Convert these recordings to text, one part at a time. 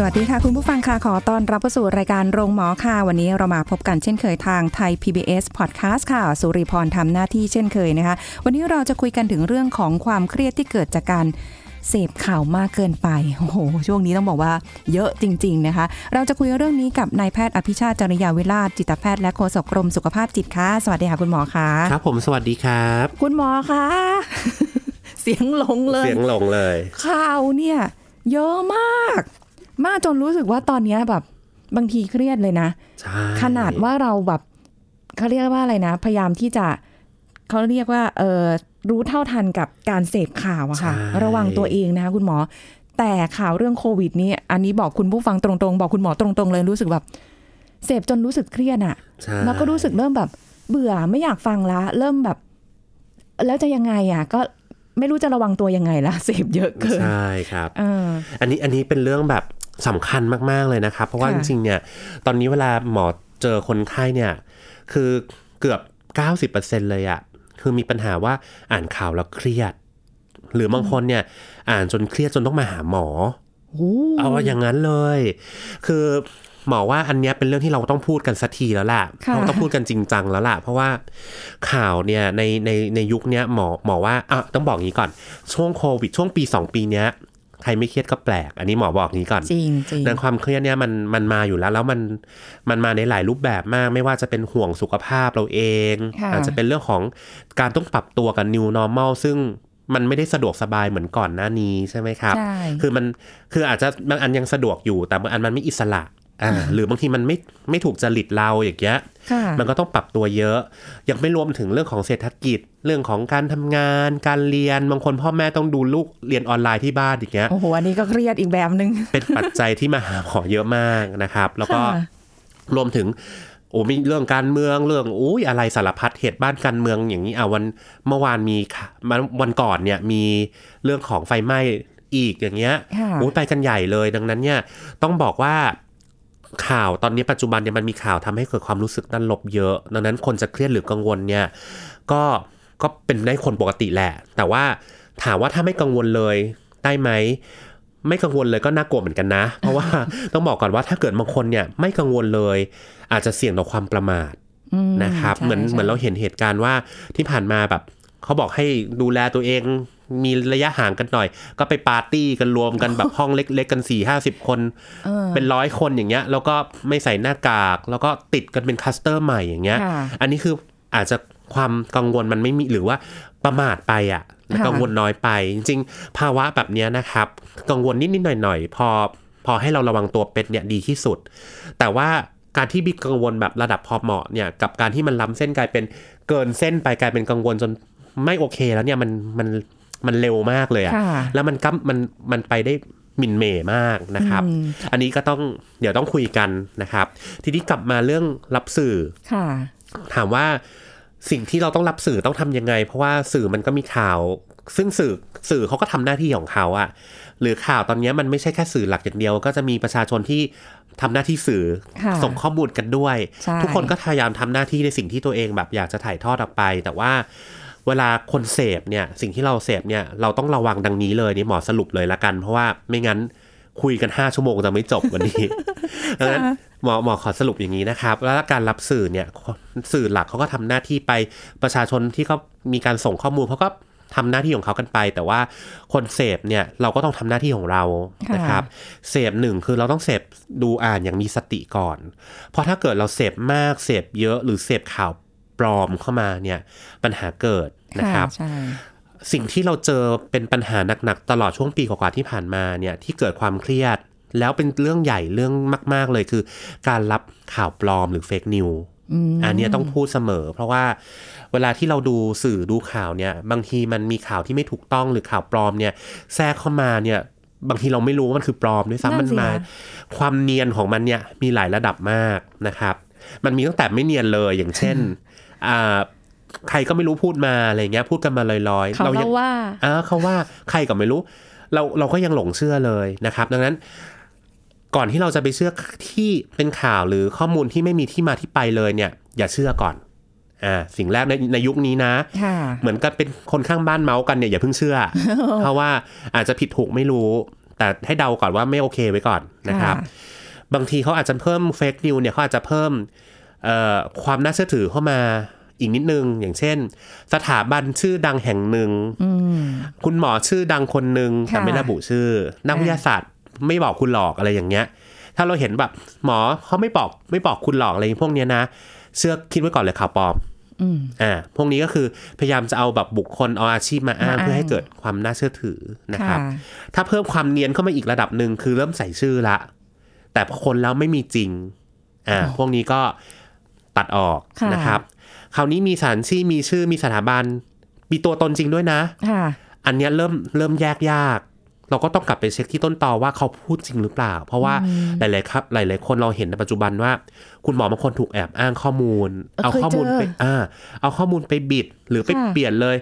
สวัสดีค่ะ คุณผู้ฟังค่ะ ขอต้อนรับเข้าสู่รายการโรงหมอค่ะ วันนี้เรามาพบกันเช่นเคยทางไทย PBS Podcast ค่ะ สุริพรทำหน้าที่เช่นเคยนะคะ วันนี้เราจะคุยกันถึงเรื่องของความเครียดที่เกิดจากการเสพข่าวมากเกินไป โอ้โห ช่วงนี้ต้องบอกว่าเยอะจริง ๆ นะคะ เราจะคุยเรื่องนี้กับนายแพทย์อภิชาติจริยาวิราชจิตแพทย์และโฆษกกรมสุขภาพจิตค่ะ สวัสดีค่ะคุณหมอคะครับ ผมสวัสดีครับ คุณหมอคะเสียงหลงเลย เสียงหลงเลย ข่าวเนี่ยเยอะมาก มากจนรู้สึกว่าตอนเนี้ยแบบบางทีเครียดเลยนะ ใช่ขนาดว่าเราแบบเขาเรียกว่าอะไรนะ พยายามที่จะเขาเรียกว่าเออรู้เท่าทันกับการเสพข่าวอะค่ะ ระวังตัวเองนะคะคุณหมอ แต่ข่าวเรื่องโควิดนี้อันนี้บอกคุณผู้ฟังตรงๆ บอกคุณหมอตรงๆ เลยรู้สึกแบบเสพจนรู้สึกเครียดอะใช่แล้วก็รู้สึกเริ่มแบบ เบื่อไม่อยากฟังละ เริ่มแบบ แล้วจะยังไงอะก็ไม่รู้จะระวังตัวยังไงละเสพเยอะเกินใช่ครับเอออันนี้อันนี้เป็นเรื่องแบบ สำคัญมาก ๆ เลยนะครับ เพราะว่าค่ะจริงๆเนี่ยตอนนี้เวลาหมอเจอคนไข้เนี่ยคือเกือบ 90%เลยอะคือมีปัญหาว่าอ่านข่าวแล้วเครียด หรือบางคนเนี่ยอ่านจนเครียดจนต้องมาหาหมอโอ้เอาอย่างนั้นเลย คือหมอว่าอันเนี้ยเป็นเรื่องที่เราต้องพูดกันสักทีแล้วล่ะค่ะเราต้องพูดกันจริงจังแล้วล่ะ เพราะว่าข่าวเนี่ยในในในยุคเนี้ยหมอหมอว่าอะต้องบอกงี้ก่อน ช่วงโควิดช่วงปี 2 ปีเนี้ย ใครไม่เครียดก็แปลก อันนี้หมอบอกงี้ก่อนจริงจริงเรื่องความเครียดเนี่ยมันมันมาอยู่แล้ว แล้วมันมันมาในหลายรูปแบบมาก ไม่ว่าจะเป็นห่วงสุขภาพเราเองค่ะอาจจะเป็นเรื่องของการต้องปรับตัวกับ new normal ซึ่งมันไม่ได้สะดวกสบายเหมือนก่อนหน้านี้ใช่ไหมครับใช่คือมันคืออาจจะบางอันยังสะดวกอยู่แต่บางอันมันไม่อิสระ อ่าหรือบางทีมันไม่ไม่ถูกจริตเราอย่างเงี้ยค่ะมันก็ต้องปรับตัวเยอะ ยังไม่รวมถึงเรื่องของเศรษฐกิจเรื่องของการทำงาน การเรียนบางคนพ่อแม่ต้องดูลูกเรียนออนไลน์ที่บ้านอย่างเงี้ยโอ้โหอันนี้ก็เครียดอีกแบบหนึ่งเป็นปัจจัยที่มาหาหมอเยอะมากนะครับ แล้วก็ค่ะรวมถึงโอ้มีเรื่องการเมืองเรื่องอุ้ยอะไรสารพัดเหตุบ้านการเมืองอย่างนี้อะวันเมื่อวานมีค่ะมันวันก่อนเนี่ยมีเรื่องของไฟไหม้อีกอย่างเงี้ยค่ะโอ้ยไปกันใหญ่เลยดังนั้นเนี่ยต้องบอกว่า ข่าวตอนนี้ปัจจุบันเนี่ยมันมีข่าวทำให้เกิดความรู้สึกด้านลบเยอะ ดังนั้นคนจะเครียดหรือกังวลเนี่ยก็ก็เป็นได้คนปกติแหละ แต่ว่าถามว่าถ้าไม่กังวลเลยได้ไหมไม่กังวลเลยก็น่ากลัวเหมือนกันนะ เพราะว่าต้องบอกก่อนว่าถ้าเกิดบางคนเนี่ยไม่กังวลเลย อาจจะเสี่ยงต่อความประมาทอืมนะครับใช่เหมือนใช่เหมือนเราเห็นเหตุการณ์ว่าที่ผ่านมาแบบ เขาบอกให้ดูแลตัวเองมีระยะห่างกันหน่อย ก็ไปปาร์ตี้กันรวมกันแบบห้องเล็กๆกันสี่ห้าสิบคนเออเป็นร้อยคนอย่างเงี้ย แล้วก็ไม่ใส่หน้ากาก แล้วก็ติดกันเป็นคลัสเตอร์ใหม่อย่างเงี้ยค่ะอันนี้คืออาจจะความกังวลมันไม่มีหรือว่าประมาทไปอะค่ะกังวลน้อยไป จริงๆ ภาวะแบบเนี้ยนะครับ กังวลนิดๆหน่อยๆ พอพอให้เราระวังตัวเป็นเนี่ยดีที่สุด แต่ว่าการที่บิ๊กกังวลแบบระดับพอเหมาะเนี่ยกับการที่มันล้ำเส้นกลายเป็นเกินเส้นไปกลายเป็นกังวลจน ไม่โอเคแล้วเนี่ยมันมันมันเร็วมากเลยอะค่ะแล้วมันก็มันมันไปได้หมิ่นเหม่มากนะครับอืมอันนี้ก็ต้องเดี๋ยวต้องคุยกันนะครับ ทีนี้กลับมาเรื่องรับสื่อค่ะถามว่าสิ่งที่เราต้องรับสื่อต้องทำยังไง เพราะว่าสื่อมันก็มีข่าว ซึ่งสื่อสื่อเขาก็ทำหน้าที่ของเขาอะหรือข่าวตอนนี้มันไม่ใช่แค่สื่อหลักอย่างเดียว ก็จะมีประชาชนที่ทำหน้าที่สื่อค่ะส่งข้อมูลกันด้วยใช่ทุกคนก็พยายามทำหน้าที่ในสิ่งที่ตัวเองแบบอยากจะถ่ายทอดออกไป แต่ว่า เวลาคนเสพเนี่ยสิ่งที่เราเสพเนี่ยเราต้องระวังดังนี้เลยนี่หมอสรุปเลยละกัน เพราะว่าไม่งั้นคุยกัน 5 ชั่วโมงจะไม่จบวันนี้ดังนั้นหมอหมอขอสรุปอย่างนี้นะครับ แล้วการรับสื่อเนี่ยสื่อหลักเขาก็ทำหน้าที่ไปประชาชนที่เขามีการส่งข้อมูลเขาก็ทำหน้าที่ของเขากันไป แต่ว่าคนเสพเนี่ยเราก็ต้องทำหน้าที่ของเราค่ะนะครับเสพหนึ่งคือเราต้องเสพดูอ่านอย่างมีสติก่อน เพราะถ้าเกิดเราเสพมากเสพเยอะหรือเสพข่าว ปลอมเข้ามาเนี่ยปัญหาเกิดนะครับใช่สิ่งที่เราเจอเป็นปัญหาหนักๆตลอดช่วงปีกว่าๆที่ผ่านมาเนี่ยที่เกิดความเครียด แล้วเป็นเรื่องใหญ่เรื่องมาก ๆเลยคือ การรับข่าวปลอมหรือเฟกนิวอืมอันเนี้ยต้องพูดเสมอ เพราะว่าเวลาที่เราดูสื่อดูข่าวเนี่ย บางทีมันมีข่าวที่ไม่ถูกต้องหรือข่าวปลอมเนี่ยแทรกเข้ามาเนี่ยบางทีเราไม่รู้ว่ามันคือปลอมด้วยซ้ำมันมา ความเนียนของมันเนี่ยมีหลายระดับมากนะครับ มันมีตั้งแต่ไม่เนียนเลยอย่างเช่นอ่า ใครก็ไม่รู้พูดมาอะไรเงี้ยพูดกันมาลอยๆเขายัเล่าว่าอ่าเขาว่าใครก็ไม่รู้ เราเราก็ยังหลงเชื่อเลยนะครับ ดังนั้น ก่อนที่เราจะไปเชื่อที่เป็นข่าวหรือข้อมูลที่ไม่มีที่มาที่ไปเลยเนี่ย อย่าเชื่อก่อนอ่าสิ่งแรกในในยุคนี้นะค่ะเหมือนกับเป็นคนข้างบ้านเมาส์กันเนี่ยอย่าเพิ่งเชื่อ เพราะว่าอาจจะผิดถูกไม่รู้ แต่ให้เดาก่อนว่าไม่โอเคไว้ก่อนนะครับค่ะบางทีเขาอาจจะเพิ่มเฟกนิวเนี่ยเขาอาจจะเพิ่มเอ่อ ความน่าเชื่อถือเข้ามาอีกนิดนึง อย่างเช่น สถาบันชื่อดังแห่งหนึ่งอืมคุณหมอชื่อดังคนหนึ่งแต่ค่ะไม่ระบุชื่อ นักวิทยาศาสตร์ไม่บอกคุณหลอกอะไรอย่างเงี้ย ถ้าเราเห็นแบบหมอเขาไม่บอกไม่บอกคุณหลอกอะไรพวกเนี้ยนะ เชื่อคิดไว้ก่อนเลยข่าวปลอมอืมอ่าพวกนี้ก็คือพยายามจะเอาแบบบุคคลเอาอาชีพมาอ้างมาอ้างเพื่อให้เกิดความน่าเชื่อถือนะครับค่ะถ้าเพิ่มความเนียนเข้ามาอีกระดับหนึ่งคือเริ่มใส่ชื่อละ แต่พอคนแล้วไม่มีจริงอ่าพวกนี้ก็ ตัดออกค่ะนะครับคราวนี้มีสถานที่มีชื่อมีสถาบัน มีตัวตนจริงด้วยนะค่ะอันเนี้ยเริ่มเริ่มแยกยาก เราก็ต้องกลับไปเช็คที่ต้นตอว่าเขาพูดจริงหรือเปล่า เพราะว่าหลายๆครับ หลาย ๆ คนเราเห็นในปัจจุบันว่า คุณหมอบางคนถูกแอบอ้างข้อมูล เออเอาข้อมูลเคยเจอไปอ่าเอาข้อมูลไปบิดหรือไปค่ะเปลี่ยนเลย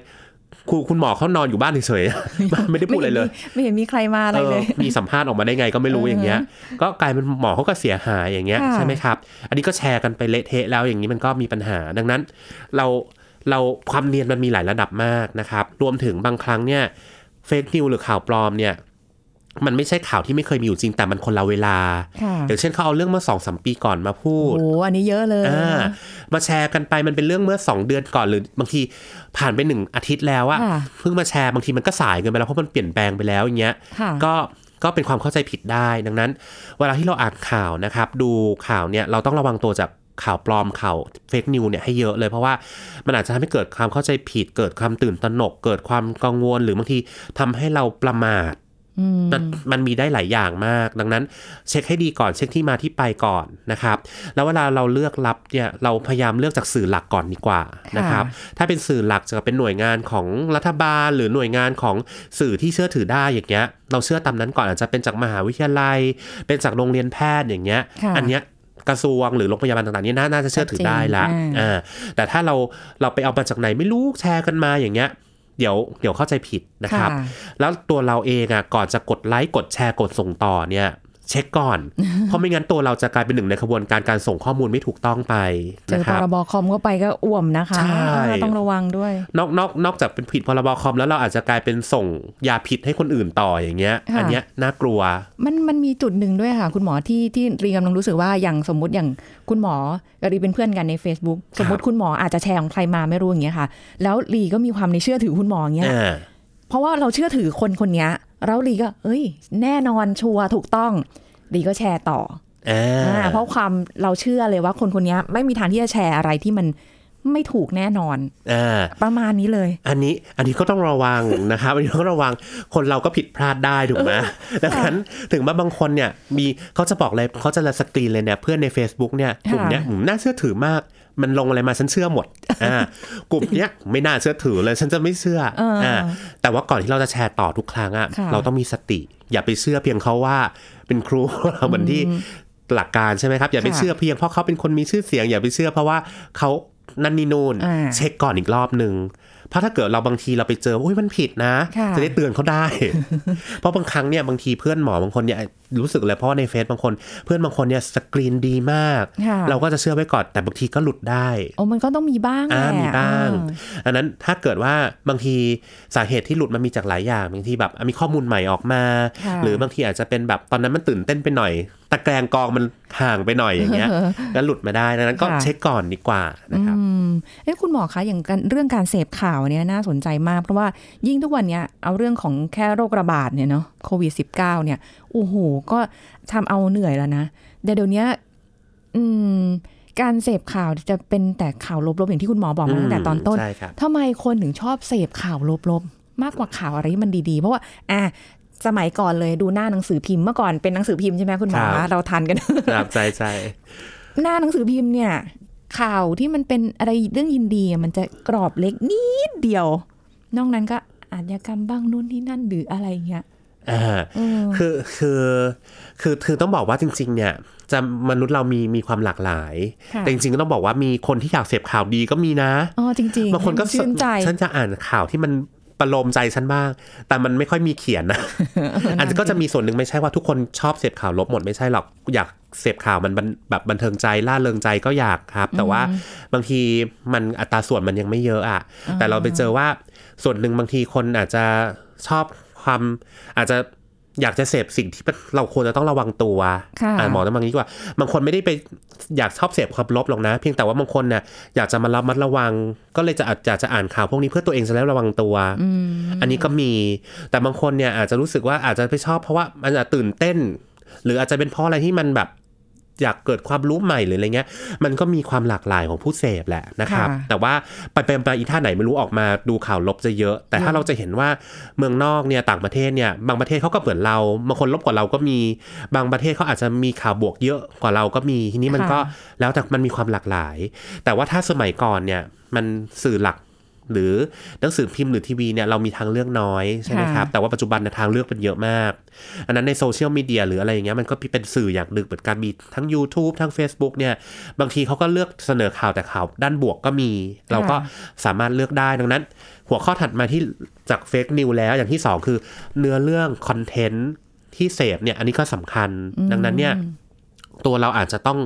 คุณคุณหมอเขานอนอยู่บ้านเฉยๆไม่ได้พูดอะไรเลย ไม่เห็นมีใครมาอะไรเลยเออมีสัมภาษณ์ออกมาได้ไงก็ไม่รู้เอออย่างเงี้ย ก็กลายเป็นหมอเขาก็เสียหายอย่างเงี้ยค่ะใช่ไหมครับ อันนี้ก็แชร์กันไปเละเทะแล้วอย่างนี้มันก็มีปัญหาดังนั้น เราเราความเนียนมันมีหลายระดับมากนะครับ รวมถึงบางครั้งเนี่ยเฟกนิวหรือข่าวปลอมเนี่ย มันไม่ใช่ข่าวที่ไม่เคยมีอยู่จริงแต่มันคนละเวลาค่ะอย่างเช่นเขาเอาเรื่องเมื่อสองสมปีก่อนมาพูโอ้ดโหอันนี้เยอะเลยอ่ามาแชร์กันไปมันเป็นเรื่องเมื่อ2เดือนก่อนหรือบางทีผ่านไปหนึ่งอาทิตย์แล้วอะค่ะเพิ่งมาแชร์บางทีมันก็สายเกินไปแล้วเพราะมันเปลี่ยนแปลงไปแล้วอย่างเงี้ยค่ะก็ก็เป็นความเข้าใจผิดได้ ดังนั้น เวลาที่เราอ่านข่าวนะครับ ดูข่าวเนี่ยเราต้องระวังตัวจากข่าวปลอมข่าวเฟกนิวเนี่ยให้เยอะเลยเพราะว่ามันอาจจะทำให้เกิดความเข้าใจผิด เกิดความตื่นตระหนก เกิดความกังวล หรือบางทีทำให้เราประมาทอืม มันมันมีได้หลายอย่างมาก ดังนั้นเช็คให้ดีก่อนเช็คที่มาที่ไปก่อนนะครับ แล้วเวลาเราเลือกรับเนี่ยเราพยายามเลือกจากสื่อหลักก่อนดีกว่านะครับ ถ้าเป็นสื่อหลักจะเป็นหน่วยงานของรัฐบาล หรือหน่วยงานของสื่อที่เชื่อถือได้อย่างเงี้ย เราเชื่อตามนั้นก่อนอาจจะเป็นจากมหาวิทยาลัย เป็นจากโรงเรียนแพทย์อย่างเงี้ยค่ะอันเนี้ยกระทรวงหรือโรงพยาบาลต่างๆนี่น่าน่าจะเชื่อถือได้ละชัดเจนอ่าอ่าแต่ถ้าเราเราไปเอามาจากไหนไม่รู้แชร์กันมาอย่างเงี้ย เดี๋ยวเดี๋ยวเข้าใจผิดนะครับค่ะแล้วตัวเราเองอะก่อนจะกดไลค์กดแชร์กดส่งต่อเนี่ย เช็คก่อน เพราะไม่งั้นตัวเราจะกลายเป็นหนึ่งในขบวนการการส่งข้อมูลไม่ถูกต้องไปเจนะอคพรับรบคอมเข้าไปก็อ่วมนะคะใช่อ่าต้องระวังด้วย นอกนอกนอกจากเป็นผิดพรบคอมแล้วเราอาจจะกลายเป็นส่งยาผิดให้คนอื่นต่ออย่างเงี้ยค่ะอันเนี้ยน่ากลัว มันมันมีจุดหนึ่งด้วยค่ะ คุณหมอที่ที่รีกำลังรู้สึกว่าอย่างสมมุติอย่างคุณหมอกับรีเป็นเพื่อนกันใน Facebook สมมติคุณหมออาจจะแชร์ของใครมาไม่รู้อย่างเงี้ยค่ะ แล้วรีก็มีความในเชื่อถือคุณหมออย่างเงี้ยอ่าเพราะว่าเราเชื่อถือคนคนเนี้ย แล้วรีก็เอ้ย แน่นอนชัวร์ถูกต้องรีก็แชร์ต่ออ่าอ่าเพราะความเราเชื่อเลยว่าคนคนเนี้ยไม่มีทางที่จะแชร์อะไรที่มัน ไม่ถูกแน่นอนอ่าประมาณนี้เลย อันนี้อันนี้ก็ต้องระวังนะครับอันนี้ต้องระวังคนเราก็ผิดพลาดได้ถูกไหมดังนั้นถึงว่าบางคนเนี่ยมีเขาจะบอกเลยเขาจะละสกรีนเลยเนี่ยเพื่อนใน Facebook เนี่ยกลุ่มเนี้ยอืมน่าเชื่อถือมากมันลงอะไรมาฉันเชื่อหมด อ่ากลุ่มเนี้ยไม่น่าเชื่อถือเลยฉันจะไม่เชื่อเอออ่อ่า แต่ว่าก่อนที่เราจะแชร์ต่อทุกครั้งอะค่ะเราต้องมีสติ อย่าไปเชื่อเพียงเขาว่าเป็นครูเหมือนที่หลักการใช่ไหมครับ อย่าไปค่ะเชื่อเพียงเพราะเขาเป็นคนมีชื่อเสียง อย่าไปเชื่อเพราะว่าเขา นั่นนี่นู่นอ่าเช็คก่อนอีกรอบหนึ่งเพราะถ้าเกิดเราบางทีเราไปเจออุ้ยมันผิดนะค่ะจะได้เตือนเขาได้ เพราะบางครั้งเนี่ยบางทีเพื่อนหมอบางคนเนี่ยรู้สึกเลยเพราะว่าในเฟซบางคน เพื่อนบางคนเนี่ยสกรีนดีมากค่ะเราก็จะเชื่อไว้ก่อนแต่บางทีก็หลุดได้โอ้มันก็ต้องมีบ้างแหอ่าละมีบ้างอ่อันนั้นถ้าเกิดว่าบางทีสาเหตุที่หลุดมันมีจากหลายอย่างบางทีแบบมีข้อมูลใหม่ออกมาค่ะหรือบางทีอาจจะเป็นแบบตอนนั้นมันตื่นเต้นไปหน่อยตะแกรงกองมันห่างไปหน่อยอย่างเงี้ยแล้วหลุดมาได้ดังนั้นก็ค่ะเช็คก่อนดีกว่านะครับอืมเอ้คุณหมอคะอย่างการเรื่องการเสพข่าวเนี่ยน่าสนใจมาก เพราะว่ายิ่งทุกวันเนี้ยเอาเรื่องของแค่โรคระบาดเนี่ยเนาะโควิด -19 เนี่ยโอ้โหก็ทำเอาเหนื่อยแล้วนะเดี๋ยวเดี๋ยวนี้อืมการเสพข่าวจะเป็นแต่ข่าวลบๆอย่างที่คุณหมอบอกมาตั้งแต่ตอนต้นใช่ครับทำไมคนถึงชอบเสพข่าวลบๆมากกว่าข่าวอะไรที่มันดีๆ เพราะว่าอะ สมัยก่อนเลยดูหน้าหนังสือพิมพ์เมื่อก่อนเป็นหนังสือพิมพ์ใช่ไหมคุณหมอครับเราทันกันครับใช่ใช่หน้าหนังสือพิมพ์เนี่ย ข่าวที่มันเป็นอะไรเรื่องยินดีอะมันจะกรอบเล็กนิดเดียวนอกนั้นก็อาชญากรรมบ้างนู่นนี่นั่นหรืออะไรเงี้ยอ่าเออคือคือคือคือต้องบอกว่าจริง ๆ เนี่ยจะมนุษย์เรามีมีความหลากหลายค่ะแต่จริงๆก็ต้องบอกว่ามีคนที่อยากเสพข่าวดีก็มีนะอ๋อจริงๆบางคนก็ให้ชื่นใจฉันจะอ่านข่าวที่มัน ประโลมใจฉันบ้างแต่มันไม่ค่อยมีเขียนนะอาจจะก็จะมีส่วนหนึ่งไม่ใช่ว่าทุกคนชอบเสพข่าวลบหมดไม่ใช่หรอก อยากเสพข่าวมันบันแบบบันเทิงใจล่าเริงใจก็อยากครับ แต่ว่าบางทีมันอัตราส่วนมันยังไม่เยอะอะ แต่เราไปเจอว่าส่วนหนึ่งบางทีคนอาจจะชอบความอาจจะ อยากจะเสพสิ่งที่เราควรจะต้องระวังตัวค่ะอ่านหมอต้องบางนี้ดีกว่า บางคนไม่ได้ไปอยากชอบเสพความลบหรอกนะ เพียงแต่ว่าบางคนเนี่ยอยากจะมาระมัดระวัง ก็เลยจะอาจจะจะอ่านข่าวพวกนี้เพื่อตัวเองจะได้ระวังตัว อันนี้ก็มี แต่บางคนเนี่ยอาจจะรู้สึกว่าอาจจะไปชอบเพราะว่ามันอาจจะตื่นเต้น หรืออาจจะเป็นเพราะอะไรที่มันแบบ อยากเกิดความรู้ใหม่หรืออะไรเงี้ย มันก็มีความหลากหลายของผู้เสพแหละนะครับค่ะแต่ว่าไปเป็นไปอีท่าไหนไม่รู้ออกมาดูข่าวลบจะเยอะ แต่ถ้าเราจะเห็นว่าเมืองนอกเนี่ยต่างประเทศเนี่ยบางประเทศเขาก็เหมือนเราบางคนลบกว่าเราก็มี บางประเทศเขาอาจจะมีข่าวบวกเยอะกว่าเราก็มีทีนี้มันก็ค่ะแล้วแต่มันมีความหลากหลาย แต่ว่าถ้าสมัยก่อนเนี่ยมันสื่อหลัก หรือหนังสือพิมพ์หรือทีวีเนี่ยเรามีทางเลือกน้อยใช่ไหมครับ แต่ว่าปัจจุบันเนยทางเลือกเป็นเยอะมาก อันนั้นในโซเชียลมีเดียหรืออะไรอย่างเงี้ยมันก็เป็นสื่ออย่างหนึ่งเหมือนกันมีทั้ง YouTube ทั้ง Facebook เนี่ยบางทีเขาก็เลือกเสนอข่าวแต่ข่าวด้านบวกก็มี เราก็สามารถเลือกได้ดังนั้น หัวข้อถัดมาที่จาก fake news แล้วอย่างที่สองคือ เนื้อเรื่อง content ที่เสพเนี่ยอันนี้ก็สำคัญ ดังนั้นเนี่ย ตัวเราอาจจะต้อง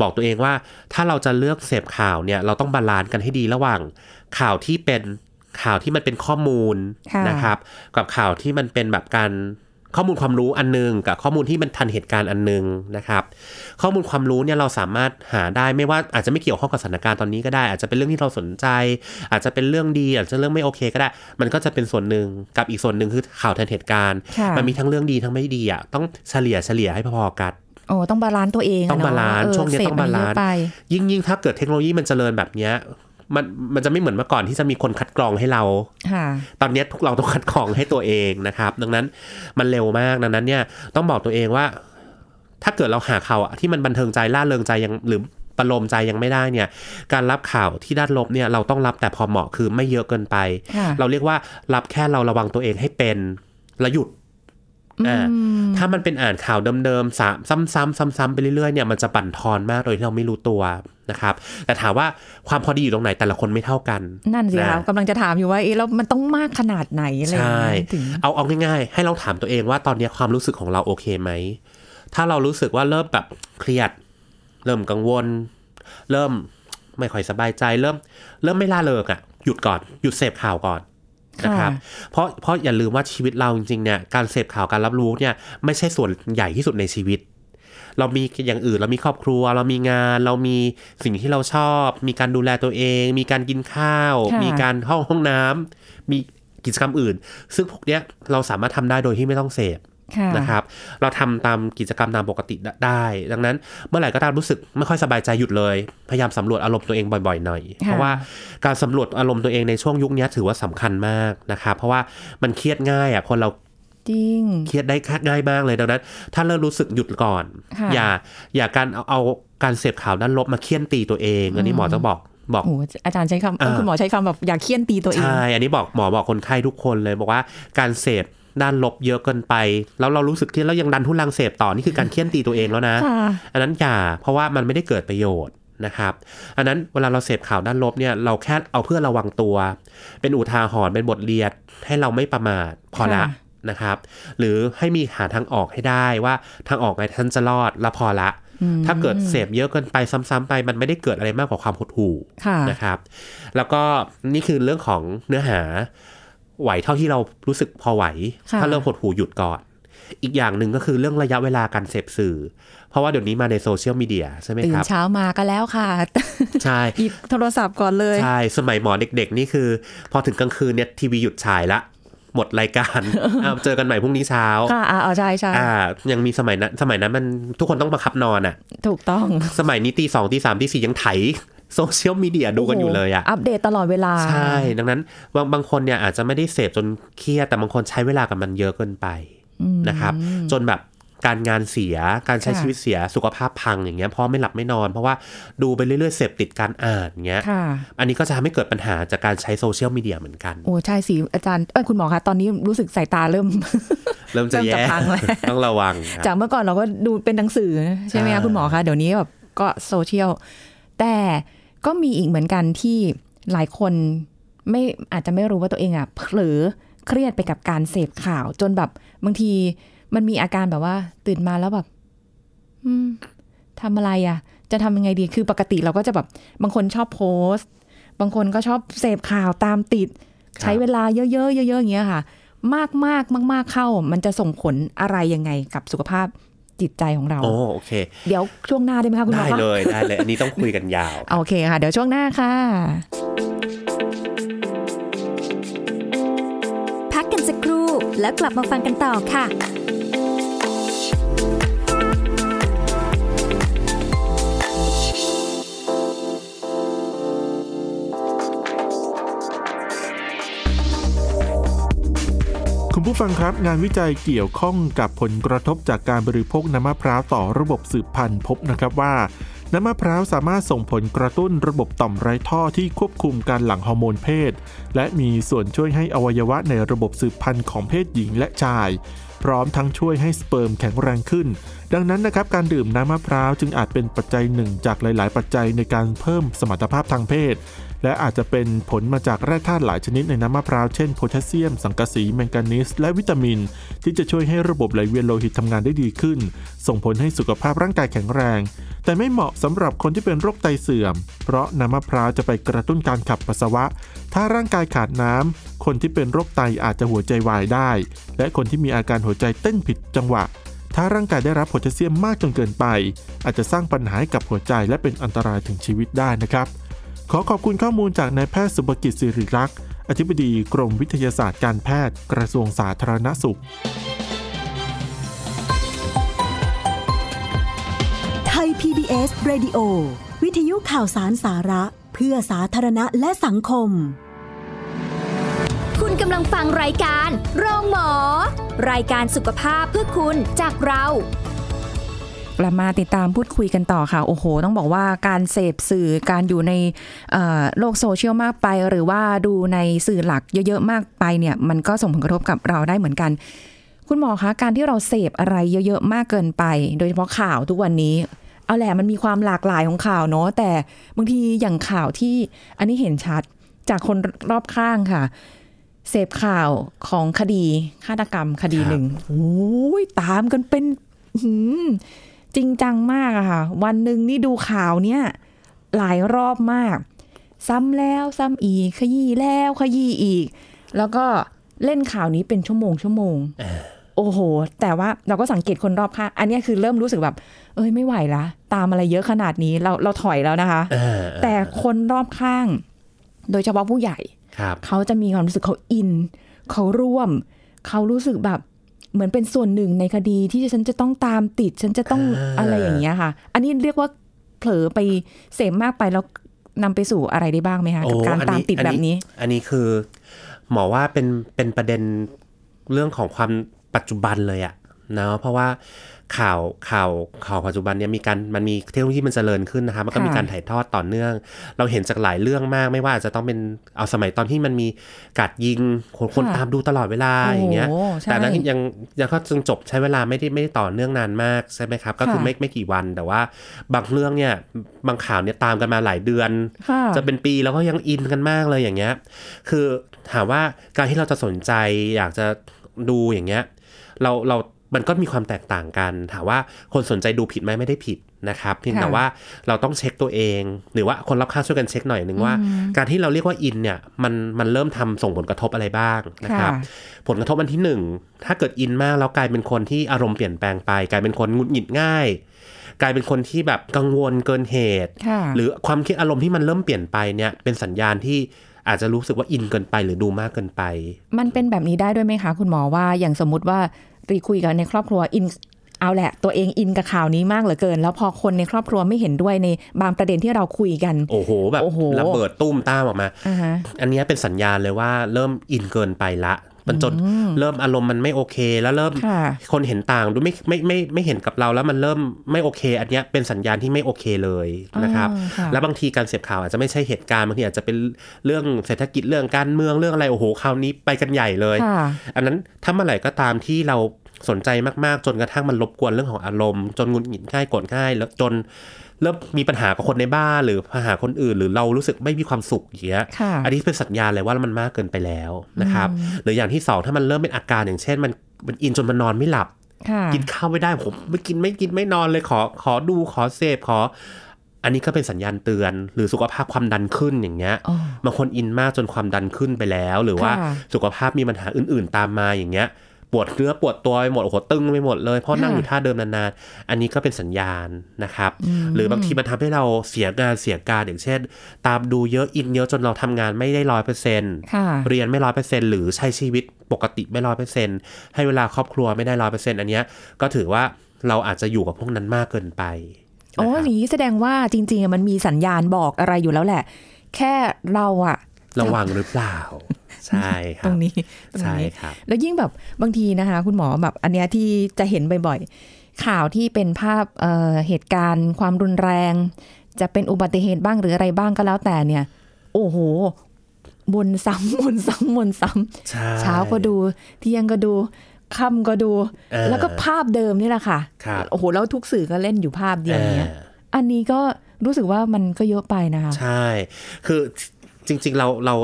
บอกตัวเองว่า ถ้าเราจะเลือกเสพข่าวเนี่ย เราต้อง balance กันให้ดีระหว่าง ข่าวที่เป็นข่าวที่มันเป็นข้อมูลค่ะนะครับ กับข่าวที่มันเป็นแบบการข้อมูลความรู้อันหนึง กับข้อมูลที่มันทันเหตุการณ์อันหนึงนะครับ ข้อมูลความรู้เนี่ยเราสามารถหาได้ไม่ว่าอาจจะไม่เกี่ยวข้องกับสถานการณ์ตอนนี้ก็ได้ อาจจะเป็นเรื่องที่เราสนใจ อาจจะเป็นเรื่องดี อาจจะเรื่องไม่โอเคก็ได้ มันก็จะเป็นส่วนหนึ่งกับอีกส่วนหนึ่งคือข่าวทันเหตุการณ์ค่ะมันมีทั้งเรื่องดีทั้งไม่ดีอะต้องเฉลี่ยเฉลี่ยให้พอๆกัน โอ้ต้อง balance ตัวเองนะต้อง balance นะช่วงเนี้ยเสพต้องบาลานซ์มัเยะไปยิ่งยิ่งถ้าเกิดเทคโนโลยีมันเจริญแบบเนี้ยมันมันจะไม่เหมือนเมื่อก่อนที่จะมีคนคัดกรองให้เราค่ะตอนเนี้ยทุกเราต้องคัดกรองให้ตัวเองนะครับ ดังนั้นมันเร็วมากดังนั้นเนี่ยต้องบอกตัวเองว่า ถ้าเกิดเราหาข่าวที่มันบันเทิงใจล่าเริงใจยังหรือประโลมใจยังไม่ได้เนี่ย การรับข่าวที่ด้านลบเนี่ยเราต้องรับแต่พอเหมาะคือไม่เยอะเกินไปค่ะเราเรียกว่ารับแค่เราระวังตัวเองให้เป็นแล้วหยุด อ่าถ้ามันเป็นอ่านข่าวเดิมๆซ้ำๆซ้ำๆไปเรื่อยๆเนี่ยมันจะบั่นทอนมากโดยที่เราไม่รู้ตัวนะครับ แต่ถามว่าความพอดีอยู่ตรงไหนแต่ละคนไม่เท่ากัน นั่นสิคะนะกำลังจะถามอยู่ว่าเอ๊ะแล้วมันต้องมากขนาดไหนอะไรอย่างใช่เงี้ยถึงเอาเอาง่ายๆ ให้เราถามตัวเองว่าตอนนี้ความรู้สึกของเราโอเคไหม ถ้าเรารู้สึกว่าเริ่มแบบเครียด เริ่มกังวล เริ่มไม่ค่อยสบายใจเริ่ม เริ่มไม่ล่าเริงอะหยุดก่อนหยุดเสพข่าวก่อน นะครับเพราะเพราะอย่าลืมว่าชีวิตเราจริงๆเนี่ยการเสพข่าวการรับรู้เนี่ยไม่ใช่ส่วนใหญ่ที่สุดในชีวิต เรามีอย่างอื่นเรามีครอบครัว เรามีงาน เรามีสิ่งที่เราชอบ มีการดูแลตัวเอง มีการกินข้าวค่ะมีการเข้าห้องน้ำมีกิจกรรมอื่น ซึ่งพวกเนี้ยเราสามารถทำได้โดยที่ไม่ต้องเสพค่ะ นะครับ เราทำตามกิจกรรมตามปกติได้ ดังนั้นเมื่อไหร่ก็ตามรู้สึกไม่ค่อยสบายใจหยุดเลย พยายามสำรวจอารมณ์ตัวเองบ่อยๆหน่อย เพราะว่าการสำรวจอารมณ์ตัวเองในช่วงยุคเนี้ยถือว่าสำคัญมากนะครับ เพราะว่ามันเครียดง่ายอะคนเราจริงเครียดได้ง่ายมากเลยดังนั้น ถ้าเริ่มรู้สึกหยุดก่อนค่ะอย่าอย่าการเอาเอาการเสพข่าวด้านลบมาเคี่ยนตีตัวเอง อันนี้หมอจะบอกบอกโอ้อาจารย์ใช้คำเอ้ยอ่าคุณหมอใช้คำแบบอย่าเคี่ยนตีตัวเอง ใช่ อันนี้บอกหมอบอกคนไข้ทุกคนเลยบอกว่าการเสพ ด้านลบเยอะเกินไป แล้วเรารู้สึกที่แล้วยังดันทุลังเสพต่อนี่คือการเคี่ยนตีตัวเองแล้วนะค่ะอันนั้นอย่าเพราะว่ามันไม่ได้เกิดประโยชน์นะครับอันนั้นเวลาเราเสพข่าวด้านลบเนี่ยเราแค่เอาเพื่อระวังตัว เป็นอุทาหรณ์เป็นบทเรียนให้เราไม่ประมาทพอละค่ะนะครับหรือให้มีหาทางออกให้ได้ว่าทางออกไงท่านจะรอดแล้วพอละ ถ้าเกิดเสพเยอะเกินไปซ้ำๆไป มันไม่ได้เกิดอะไรมากกว่าความหดหู่ค่ะนะครับ แล้วก็นี่คือเรื่องของเนื้อหา ไหวเท่าที่เรารู้สึกพอไหวค่ะถ้าเริ่มหดหูหยุดก่อน อีกอย่างหนึ่งก็คือเรื่องระยะเวลาการเสพสื่อ เพราะว่าเดี๋ยวนี้มาในโซเชียลมีเดียใช่ไหมตื่คนรับเช้ามาก็แล้วค่ะ ใช่หยิบโทรศัพท์ก่อนเลย ใช่ สมัยหมอเด็กๆ นี่คือ พอถึงกลางคืนเนี่ยทีวีหยุดฉายละหมดรายการอ้าวเจอกันใหม่พรุ่งนี้เช้า ค่ะอ่าเอาใช่ใช่อ่ายังมีสมัยนั้น สมัยนั้นมันทุกคนต้องบังคับนอนอะ ถูกต้อง สมัยนี้ตีสองตีสามตีสี่ยังไถ โซเชียลมีเดียดูกันอยู่เลยอะอัปเดตตลอดเวลา ใช่ ดังนั้นบางบางคนเนี่ยอาจจะไม่ได้เสพจนเครียดแต่บางคนใช้เวลากับมันเยอะเกินไปนะครับ จนแบบการงานเสียการใช้ค่ะชีวิตเสียสุขภาพพังอย่างเงี้ยเพราะไม่หลับไม่นอน เพราะว่าดูไปเรื่อยๆเสพติดการอ่านเงี้ยค่ะอันนี้ก็จะทำให้เกิดปัญหาจากการใช้โซเชียลมีเดียเหมือนกัน โอ้ใช่สิอาจารย์เอ้ยคุณหมอคะตอนนี้รู้สึกสายตาเริ่ม เริ่มจะเริ่มจะแย่พังแล้วต้องระวังครับจากเมื่อก่อนเราก็ดูเป็นหนังสือใช่ไหมใช่คะคุณหมอคะเดี๋ยวนี้แบบก็โซเชียลแต่ ก็มีอีกเหมือนกันที่หลายคนไม่อาจจะไม่รู้ว่าตัวเองอะเผลอเครียดไปกับการเสพข่าว จนแบบบางทีมันมีอาการแบบว่า ตื่นมาแล้วแบบ อืมทำอะไรอะจะทำยังไงดีคือปกติเราก็จะแบบ บางคนชอบโพสต์ บางคนก็ชอบเสพข่าวตามติดครับใช้เวลาเยอะๆเยอะๆอย่างเงี้ยค่ะมากมากมากมากๆเข้า มันจะส่งผลอะไรยังไงกับสุขภาพ จิตใจของเราโอ้โอเค เดี๋ยวช่วงหน้าได้ไหมคะคุณหมอได้คะเลยได้เลย อันนี้ต้องคุยกันยาว โอเคค่ะ เดี๋ยวช่วงหน้าค่ะ พักกันสักครู่แล้วกลับมาฟังกันต่อค่ะ ผู้ฟังครับงานวิจัยเกี่ยวข้องกับผลกระทบจากการบริโภคน้ำมะพร้าวต่อระบบสืบพันธุ์พบนะครับว่า น้ำมะพร้าวสามารถส่งผลกระตุ้นระบบต่อมไร้ท่อที่ควบคุมการหลั่งฮอร์โมนเพศ และมีส่วนช่วยให้อวัยวะในระบบสืบพันธุ์ของเพศหญิงและชาย พร้อมทั้งช่วยให้สเปิร์มแข็งแรงขึ้นดังนั้นนะครับการดื่มน้ำมะพร้าวจึงอาจเป็นปัจจัยหนึ่งจากหลาย ๆ ปัจจัยในการเพิ่มสมรรถภาพทางเพศ และอาจจะเป็นผลมาจากแร่ธาตุหลายชนิดในน้ำมะพร้าวเช่นโพแทสเซียม สังกะสีแมงกานีสและวิตามิน ที่จะช่วยให้ระบบไหลเวียนโลหิตทำงานได้ดีขึ้น ส่งผลให้สุขภาพร่างกายแข็งแรง แต่ไม่เหมาะสำหรับคนที่เป็นโรคไตเสื่อม เพราะน้ำมะพร้าวจะไปกระตุ้นการขับปัสสาวะ ถ้าร่างกายขาดน้ำคนที่เป็นโรคไตอาจจะหัวใจวายได้ และคนที่มีอาการหัวใจเต้นผิดจังหวะ ถ้าร่างกายได้รับโพแทสเซียมมากจนเกินไป อาจจะสร้างปัญหาให้กับหัวใจและเป็นอันตรายถึงชีวิตได้นะครับ ขอขอบคุณข้อมูลจากนายแพทย์สุภกิจสิริรักษ์อธิบดีกรมวิทยาศาสตร์การแพทย์ กระทรวงสาธารณสุข ไทย PBS Radio วิทยุข่าวสารสาระ เพื่อสาธารณะและสังคม คุณกำลังฟังรายการโรงหมอ รายการสุขภาพเพื่อคุณจากเรากลับมาติดตามพูดคุยกันต่อค่ะ โอ้โห ต้องบอกว่าการเสพสื่อการอยู่ในโลกโซเชียลมากไป หรือว่าดูในสื่อหลักเยอะๆมากไปเนี่ย มันก็ส่งผลกระทบกับเราได้เหมือนกัน คุณหมอคะการที่เราเสพอะไรเยอะๆมากเกินไป โดยเฉพาะข่าวทุกวันนี้ เอาแหละมันมีความหลากหลายของข่าวเนาะแต่บางทีอย่างข่าวที่อันนี้เห็นชัดจากคนรอบข้างค่ะ เสพข่าวของคดีฆาตกรรมคดีหนึ่งโอ้ยตามกันเป็นหืมจริงจังมากอะค่ะ วันหนึ่งนี่ดูข่าวเนี้ยหลายรอบมาก ซ้ำแล้วซ้ำอีก ขยี้แล้วขยี้อีก แล้วก็เล่นข่าวนี้เป็นชั่วโมงชั่วโมงโอ้โห แต่ว่าเราก็สังเกตคนรอบข้าง อันเนี้ยคือเริ่มรู้สึกแบบ เอ้ยไม่ไหวละ ตามอะไรเยอะขนาดนี้เราเราถอยแล้วนะคะอ่าแต่คนรอบข้าง โดยเฉพาะผู้ใหญ่ครับ เขาจะมีความรู้สึกเขาอิน เขาร่วม เขารู้สึกแบบเหมือนเป็นส่วนหนึ่งในคดีที่ฉันจะต้องตามติด ฉันจะต้องอ่าอะไรอย่างเงี้ยค่ะ อันนี้เรียกว่าเผลอไปเสพมากไปแล้วนำไปสู่อะไรได้บ้างไหมคะกับการตามติดแบบนี้ อันนี้คือ หมอว่าเป็นเป็นประเด็นเรื่องของความปัจจุบันเลยอะเนาะเพราะว่า ข่าวข่าวข่าวปัจจุบันเนี่ยมีการมันมีเทคโนโลยีมันเจริญขึ้นนะคะมันก็ค่ะมีการถ่ายทอดต่อเนื่อง เราเห็นจากหลายเรื่องมากไม่ว่าจะต้องเป็นเอาสมัยตอนที่มันมีการยิงคนคนค่ะตามดูตลอดเวลาอย่างเงี้ยโอ้ใช่แต่อันนั้นยังยังก็จึงจบใช้เวลาไม่ได้ไม่ได้ต่อเนื่องนานมากใช่ไหมครับ ก็คือค่ะไม่ไม่กี่วันแต่ว่าบางเรื่องเนี่ยบางข่าวเนี่ยตามกันมาหลายเดือนค่ะจะเป็นปีแล้วก็ยังอินกันมากเลยอย่างเงี้ยคือถามว่าการที่เราจะสนใจอยากจะดูอย่างเงี้ยเราเรา มันก็มีความแตกต่างกัน ถามว่าคนสนใจดูผิดไหมไม่ได้ผิดนะครับเพียงแต่ค่ะว่าเราต้องเช็คตัวเอง หรือว่าคนรอบข้างช่วยกันเช็คหน่อยหนึ่งว่า การที่เราเรียกว่าอินเนี่ยมันมันเริ่มทำส่งผลกระทบอะไรบ้างนะครับค่ะผลกระทบอันที่หนึ่งถ้าเกิดอินมากแล้วกลายเป็นคนที่อารมณ์เปลี่ยนแปลงไป กลายเป็นคนหงุดหงิดง่าย กลายเป็นคนที่แบบกังวลเกินเหตุค่ะหรือความคิดอารมณ์ที่มันเริ่มเปลี่ยนไปเนี่ยเป็นสัญญาณที่อาจจะรู้สึกว่าอินเกินไปหรือดูมากเกินไป มันเป็นแบบนี้ได้ด้วยไหมคะ คุณหมอว่าอย่างสมมุติว่า รีคุยกันในครอบครัวอินเอาแหละ ตัวเองอินกับข่าวนี้มากเหลือเกิน แล้วพอคนในครอบครัวไม่เห็นด้วยในบางประเด็นที่เราคุยกัน โอ้โหแบบโอ้โหระเบิดตุ้มตามออกมาอ่าฮะอันเนี้ยเป็นสัญญาณเลยว่าเริ่มอินเกินไปละ มันจนเริ่มอารมณ์มันไม่โอเค แล้วเริ่มค่ะคนเห็นต่างดูไม่ไม่ไม่ไม่เห็นกับเราแล้วมันเริ่มไม่โอเค อันเนี้ยเป็นสัญญาณที่ไม่โอเคเลยนะครับอ่าค่ะแล้วบางทีการเสพข่าวอาจจะไม่ใช่เหตุการณ์บางทีอาจจะเป็นเรื่องเศรษฐกิจเรื่องการเมืองเรื่องอะไรโอ้โหคราวนี้ไปกันใหญ่เลยค่ะอันนั้นถ้าเมื่อไหร่ก็ตามที่เราสนใจมากๆ จนกระทั่งมันรบกวนเรื่องของอารมณ์ จนหงุดหงิดง่ายโกรธง่ายแล้วจน เริ่มมีปัญหากับคนในบ้านหรือปัญหาคนอื่น หรือเรารู้สึกไม่มีความสุขอย่างเงี้ยค่ะอันนี้เป็นสัญญาณเลยว่ามันมากเกินไปแล้วนะครับหรืออย่างที่สองถ้ามันเริ่มเป็นอาการอย่างเช่น มันมันอินจนมันนอนไม่หลับค่ะกินข้าวไม่ได้ผมไม่กินไม่กินไม่นอนเลยขอขอดูขอเสพขอ อันนี้ก็เป็นสัญญาณเตือน หรือสุขภาพความดันขึ้นอย่างเงี้ยอ๋อบางคนอินมากจนความดันขึ้นไปแล้ว หรือว่าค่ะสุขภาพมีปัญหาอื่น ๆ ตามมาอย่างเงี้ยป วดเนื้อปวดตัวไปหมดโอ้โหตึงไปหมดเลยเพราะนั่งอยู่ท่าเดิมนานๆ อันนี้ก็เป็นสัญญาณนะครับ หรือบางทีมันทำให้เราเสียงานเสียการอย่างเช่น ตามดูเยอะอินเยอะจนเราทำงานไม่ได้ร้อยเปอร์เซ็นต์ค่ะเรียนไม่ร้อยเปอร์เซ็นหรือใช้ชีวิตปกติไม่ร้อยเปอร์เซ็นให้เวลาครอบครัวไม่ได้ร้อยเปอร์เซ็นอันเนี้ยก็ถือว่าเราอาจจะอยู่กับพวกนั้นมากเกินไปโอ้นะครับอย่างนี้แสดงว่าจริงๆอะมันมีสัญญาณบอกอะไรอยู่แล้วแหละ แค่เราอะระวังหรือเปล่า ใช่คตรัรบงนี้ตรงใช่นี้ครับแล้วยิ่งแบบบางทีนะคะ คุณหมอแบบอันเนี้ยที่จะเห็นบ่อยๆ ข่าวที่เป็นภาพเอ่อเหตุการณ์ ความรุนแรง จะเป็นอุบัติเหตุบ้างหรืออะไรบ้างก็แล้วแต่เนี่ย โอ้โหวนซ้ำวนซ้ำวนซ้ำใช่เช้าก็ดู เที่ยงก็ดูค่ำก็ดูเออแล้วก็ภาพเดิมนี่แหละค่ะครับโอ้โหแล้วทุกสื่อก็เล่นอยู่ภาพเดียวเนี้ยเอออันนี้ก็รู้สึกว่ามันก็เยอะไปนะคะ ใช่ คือจริง ๆ เราเรา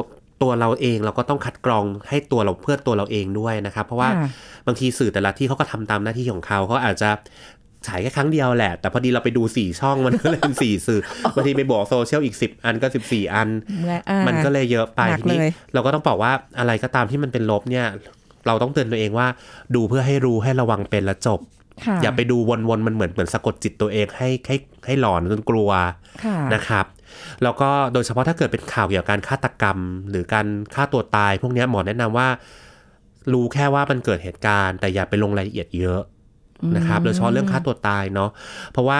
ตัวเราเองเราก็ต้องคัดกรองให้ตัวเราเพื่อตัวเราเองด้วยนะครับ เพราะว่าค่ะบางทีสื่อแต่ละที่เขาก็ทำตามหน้าที่ของเขาเขาอาจจะฉายแค่ครั้งเดียวแหละ แต่พอดีเราไปดูสี่ช่องมันก็เลยเป็นสี่สื่อบางทีไปบอกโซเชียลอีกสิบอันก็สิบสี่อันเมื่ออ่ามันก็เลยเยอะไปหนักทีนี้เลยเราก็ต้องบอกว่าอะไรก็ตามที่มันเป็นลบเนี่ย เราต้องเตือนตัวเองว่า ดูเพื่อให้รู้ให้ระวังเป็นและจบค่ะอย่าไปดูวนๆมันเหมือนเหมือนสะกดจิตตัวเองให้ให้ให้หลอนจนกลัวค่ะนะครับ แล้วก็โดยเฉพาะถ้าเกิดเป็นข่าวเกี่ยวกับการฆาตกรรม หรือการฆ่าตัวตาย พวกนี้หมอแนะนำว่า รู้แค่ว่ามันเกิดเหตุการณ์ แต่อย่าไปลงรายละเอียดเยอะนะครับโดยเฉพาะเรื่องฆ่าตัวตายเนาะเพราะว่า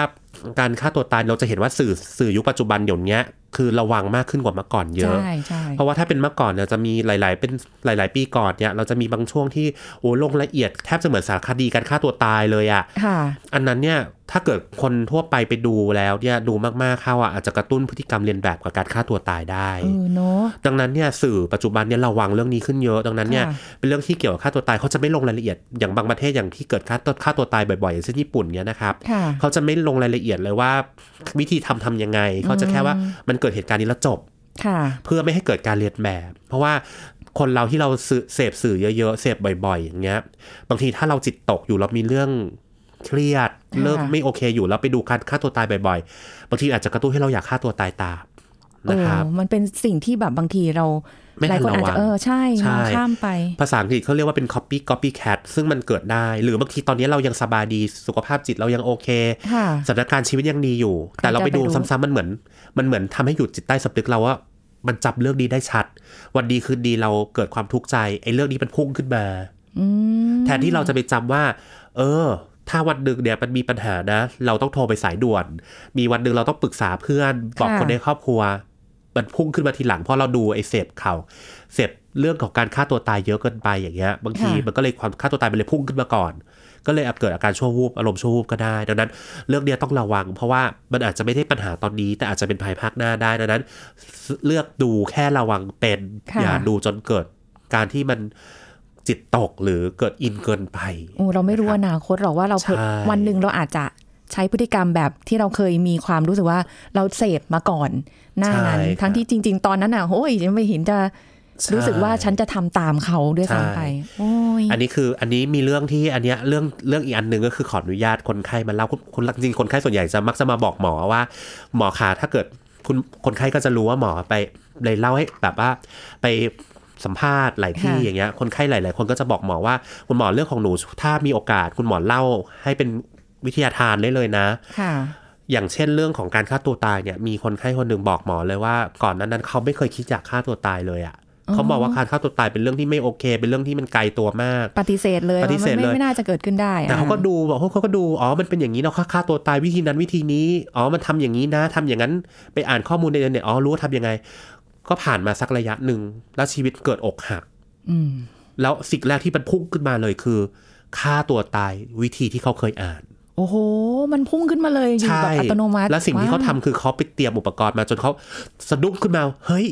การฆ่าตัวตายเราจะเห็นว่าสื่อสื่อยุคปัจจุบันเดี๋ยวนี้ คือระวังมากขึ้นกว่าเมื่อก่อนเยอะใช่ใช่เพราะว่าถ้าเป็นเมื่อก่อนเนี่ยจะมีหลาย ๆ เป็นหลาย ๆ ปีก่อนเนี่ยเราจะมีบางช่วงที่โอ้ลงละเอียดแทบจะเหมือนสารคดีการฆ่าตัวตายเลยอะค่ะ อันนั้นเนี่ยถ้าเกิดคนทั่วไปไปดูแล้วเนี่ยดูมากๆเข้าอะอาจจะกระตุ้นพฤติกรรมเรียนแบบกับการฆ่าตัวตายได้เออเนาะดังนั้นเนี่ยสื่อปัจจุบันเนี่ยระวังเรื่องนี้ขึ้นเยอะ ดังนั้นเนี่ยค่ะเป็นเรื่องที่เกี่ยวกับฆ่าตัวตายเขาจะไม่ลงรายละเอียดอย่างบางประเทศอย่างที่เกิดฆ่าตัวฆ่าตัวตายบ่อยๆอย่างเช่นญี่ปุ่นเนี่ยนะครับค่ะเขาจะไม่ลงรายละเอียดเลยว่า วิธีทำทำยังไงเขาจะแค่ว่ามันเกิดเหตุการณ์นี้แล้วจบค่ะเพื่อไม่ให้เกิดการเรียนแบบ เพราะว่าคนเราที่เราซื้อเสพสื่อเยอะๆเสพบ่อย ๆ อย่างเงี้ย บางทีถ้าเราจิตตกอยู่เรามีเรื่องเครียดค่ะเริ่มไม่โอเคอยู่แล้วไปดูการฆ่าตัวตายบ่อยๆ บางทีอาจจะกระตุ้นให้เราอยากฆ่าตัวตายตามนะครับเออมันเป็นสิ่งที่แบบบางทีเรา ไม่หทัลายนคนอาจระวัจะงเออใช่ใช่มองข้ามไป ภาษาอังกฤษเขาเรียกว่าเป็น copy copy cat ซึ่งมันเกิดได้ หรือบางทีตอนนี้เรายังสบายดีสุขภาพจิตเรายังโอเคค่ะสถานการณ์ชีวิตยังดีอยู่ แต่เราไปดูจะไปดูซ้ำๆมันเหมือน มันเหมือนทำให้หยุดจิตใต้สำนึกเราว่ามันจับเรื่องนี้ได้ชัด วันดีคืนดีเราเกิดความทุกข์ใจไอ้เรื่องนี้มันพุ่งขึ้นมาอืมแทนที่เราจะไปจำว่า เออ ถ้าวันหนึ่งเนี่ยมันมีปัญหานะ เราต้องโทรไปสายด่วน มีวันหนึ่งเราต้องปรึกษาเพื่อนบอกคนในครอบครัว มันพุ่งขึ้นมาทีหลังเพราะเราดูไอ้เสพข่าวเสพเรื่องของการฆ่าตัวตายเยอะเกินไปอย่างเงี้ยบางทีมันก็เลยความฆ่าตัวตายมันเลยพุ่งขึ้นมาก่อน ก็เลยอาจเกิดอาการชั่ววูบอารมณ์ชั่ววูบก็ได้ดังนั้น เรื่องเนี้ยต้องระวัง เพราะว่ามันอาจจะไม่ได้ปัญหาตอนนี้ แต่อาจจะเป็นภายภาคหน้าได้ดังนั้น เลือกดูแค่ระวังเป็นค่ะอย่าดูจนเกิดการที่มันจิตตกหรือเกิดอินเกินไปโอ้เราไม่รู้นะครับอนาคตหรอกว่าเราเผลอใช่วันหนึ่งเราอาจจะใช้พฤติกรรมแบบที่เราเคยมีความรู้สึกว่าเราเสพมาก่อน หน้านั้นใช่ครับทั้งที่จริง ๆ ตอนนั้นอะโอ้ยยังไม่เห็นจะใช่รู้สึกว่าฉันจะทำตามเขาด้วยซ้ำไปโอ้ยอันนี้คืออันนี้มีเรื่องที่อันเนี้ยเรื่องเรื่องอีกอันหนึ่งก็คือขออนุญาตคนไข้มาเล่าคุณคุณจริงๆคนไข้ส่วนใหญ่จะมักจะมาบอกหมอว่า หมอขาถ้าเกิดคุณคนไข้ก็จะรู้ว่าหมอไปเลยเล่าให้แบบว่าไปสัมภาษณ์หลายที่ค่ะอย่างเงี้ยคนไข้หลาย ๆ คนก็จะบอกหมอว่าคุณหมอเรื่องของหนูถ้ามีโอกาสคุณหมอเล่าให้เป็นวิทยาทานได้เลยนะค่ะ อย่างเช่นเรื่องของการฆ่าตัวตายเนี่ยมีคนไข้คนหนึ่งบอกหมอเลยว่าก่อนหนั้นนั้นเขาไม่เคยคิดอยากฆ่าตัวตายเลยอะ่ะเขาบอกว่าการฆ่าตัวตายเป็นเรื่องที่ไม่โอเค เป็นเรื่องที่มันไกลตัวมาก ปฏิเสธเลยปฏิเสธว่ามันเลยไม่ไม่น่าจะเกิดขึ้นได้แต่เขาก็อ่ดูบอกเขาก็ดูอ๋อมันเป็นอย่างนี้เนาะฆ่าฆ่าตัวตายวิธีนั้นวิธีนี้อ๋อมันทำอย่างนี้นะทำอย่างนั้นไปอ่านข้อมูลในอินเทอร์เน็ตอ๋อรู้ว่าทำยังไง ก็ผ่านมาสักระยะหนึ่งแล้วชีวิตเกิดอกหักอืมแล้วสิ่งแรกที่มันพุ่งขึ้นมาเลยคือฆ่าตัวตายวิธีที่เขาเคยอ่าน โอ้โห มันพุ่งขึ้นมาเลยอยู่แบบอัตโนมัติ และสิ่งที่เขาทำว้คือเขาไปเตรียมอุปกรณ์มาจนเขาสะดุ้งขึ้นมา เฮ้ย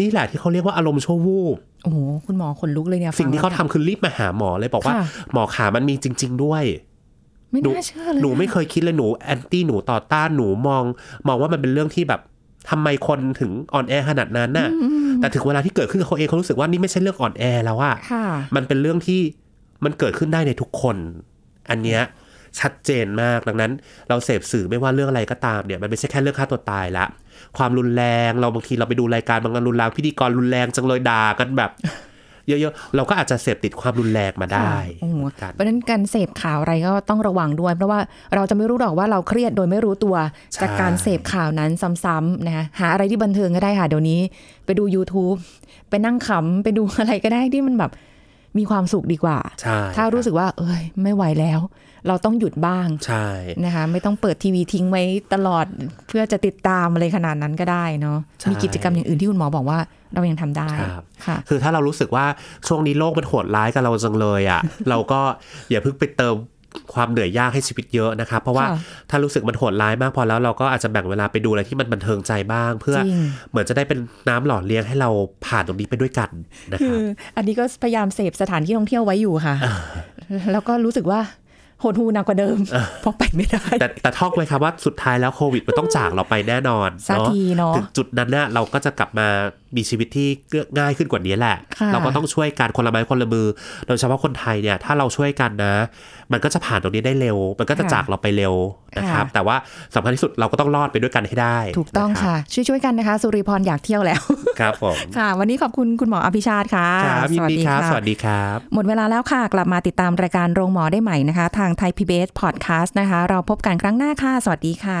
นี่แหละที่เขาเรียกว่าอารมณ์ชั่ววูบโอ้โห คุณหมอขนลุกเลยเนี่ย สิ่งที่เขาฟัทำแล้วคือรีบมาหาหมอเลยบอกว่าค่ะหมอขามันมีจริง ๆ ด้วยไม่หนูน่าเชื่อเลยหนูไม่เคยคิดเลยหนูแอนตี้หนูต่อต้านหนูมอง มองว่ามันเป็นเรื่องที่แบบทำไมคนถึงอ่อนแอขนาดนั้นน่ะ แต่ถึงเวลาที่เกิดขึ้นกับเขาเองเขารู้สึกว่านี่ไม่ใช่เรื่องอ่อนแอแล้วอะค่ะมันเป็นเรื่องที่มันเกิดขึ้นได้ในทุกคน อันเนี้ย ชัดเจนมากดังนั้น เราเสพสื่อไม่ว่าเรื่องอะไรก็ตามเนี่ยมันไม่ใช่แค่เรื่องฆ่าตัวตายละความรุนแรงเราบางทีเราไปดูรายการบางงานรุนแรงพิธีกรรุนแรงจังเลยด่ากันแบบเยอะๆ เราก็อาจจะเสพติดความรุนแรงมาได้โอ้โหกันเพราะฉะนั้นการเสพข่าวอะไรก็ต้องระวังด้วย เพราะว่าเราจะไม่รู้หรอกว่าเราเครียดโดยไม่รู้ตัวใช่จากการเสพข่าวนั้นซ้ำๆนะคะหาอะไรที่บันเทิงก็ได้ค่ะเดี๋ยวนี้ ไปดู YouTube ไปนั่งขำไปดูอะไรก็ได้ที่มันแบบมีความสุขดีกว่าใช่ถ้ารู้สึกว่า เอ้ย ไม่ไหวแล้ว เราต้องหยุดบ้างใช่นะคะ ไม่ต้องเปิดทีวีทิ้งไว้ตลอดเพื่อจะติดตามอะไรขนาดนั้นก็ได้เนาะมีกิจกรรมอย่างอื่นที่คุณหมอบอกว่าเรายังทำได้ครับค่ะ คือถ้าเรารู้สึกว่าช่วงนี้โลกมันโหดร้ายกับเราจังเลยอะ เราก็อย่าเพิ่งไปเติมความเหนื่อยยากให้ชีวิตเยอะนะครับ เพราะว่าค่ะถ้ารู้สึกมันโหดร้ายมากพอแล้วเราก็อาจจะแบ่งเวลาไปดูอะไรที่มันบันเทิงใจบ้าง เพื่อจริงเหมือนจะได้เป็นน้ำหล่อเลี้ยงให้เราผ่านตรงนี้ไปด้วยกันนะคคืรับออันนี้ก็พยายามเสพสถานที่ท่องเที่ยวไว้อยู่ค่ะ แล้วก็รู้สึกว่า หดหูหนักกว่าเดิม เพราะไปไม่ได้ แต่แต่ท่องไว้ครับว่าสุดท้ายแล้วโควิดมันต้องจากเราไปแน่นอนสักทีเนอะถึงจุดนั้นน่ะเราก็จะกลับมา มีชีวิตที่ง่ายขึ้นกว่านี้แหละค่ะเราก็ต้องช่วยกันคนละไม้คนละมือ โดยเฉพาะคนไทยเนี่ยถ้าเราช่วยกันนะ มันก็จะผ่านตรงนี้ได้เร็ว มันก็จะจากเราไปเร็วนะครับ แต่ว่าสำคัญที่สุดเราก็ต้องรอดไปด้วยกันให้ได้ ถูกต้องนรับค่ะ ช่วยๆกันนะคะ สุริพรอยากเที่ยวแล้ว ครับผม ค่ะ วันนี้ขอบคุณคุณหมออภิชาติค่ะครับยินดีครับะสวัสดีครับ หมดเวลาแล้วค่ะ กลับมาติดตามรายการโรงหมอได้ใหม่นะคะ ทางไทย PBS Podcast นะคะ เราพบกันครั้งหน้าค่ะ สวัสดีค่ะ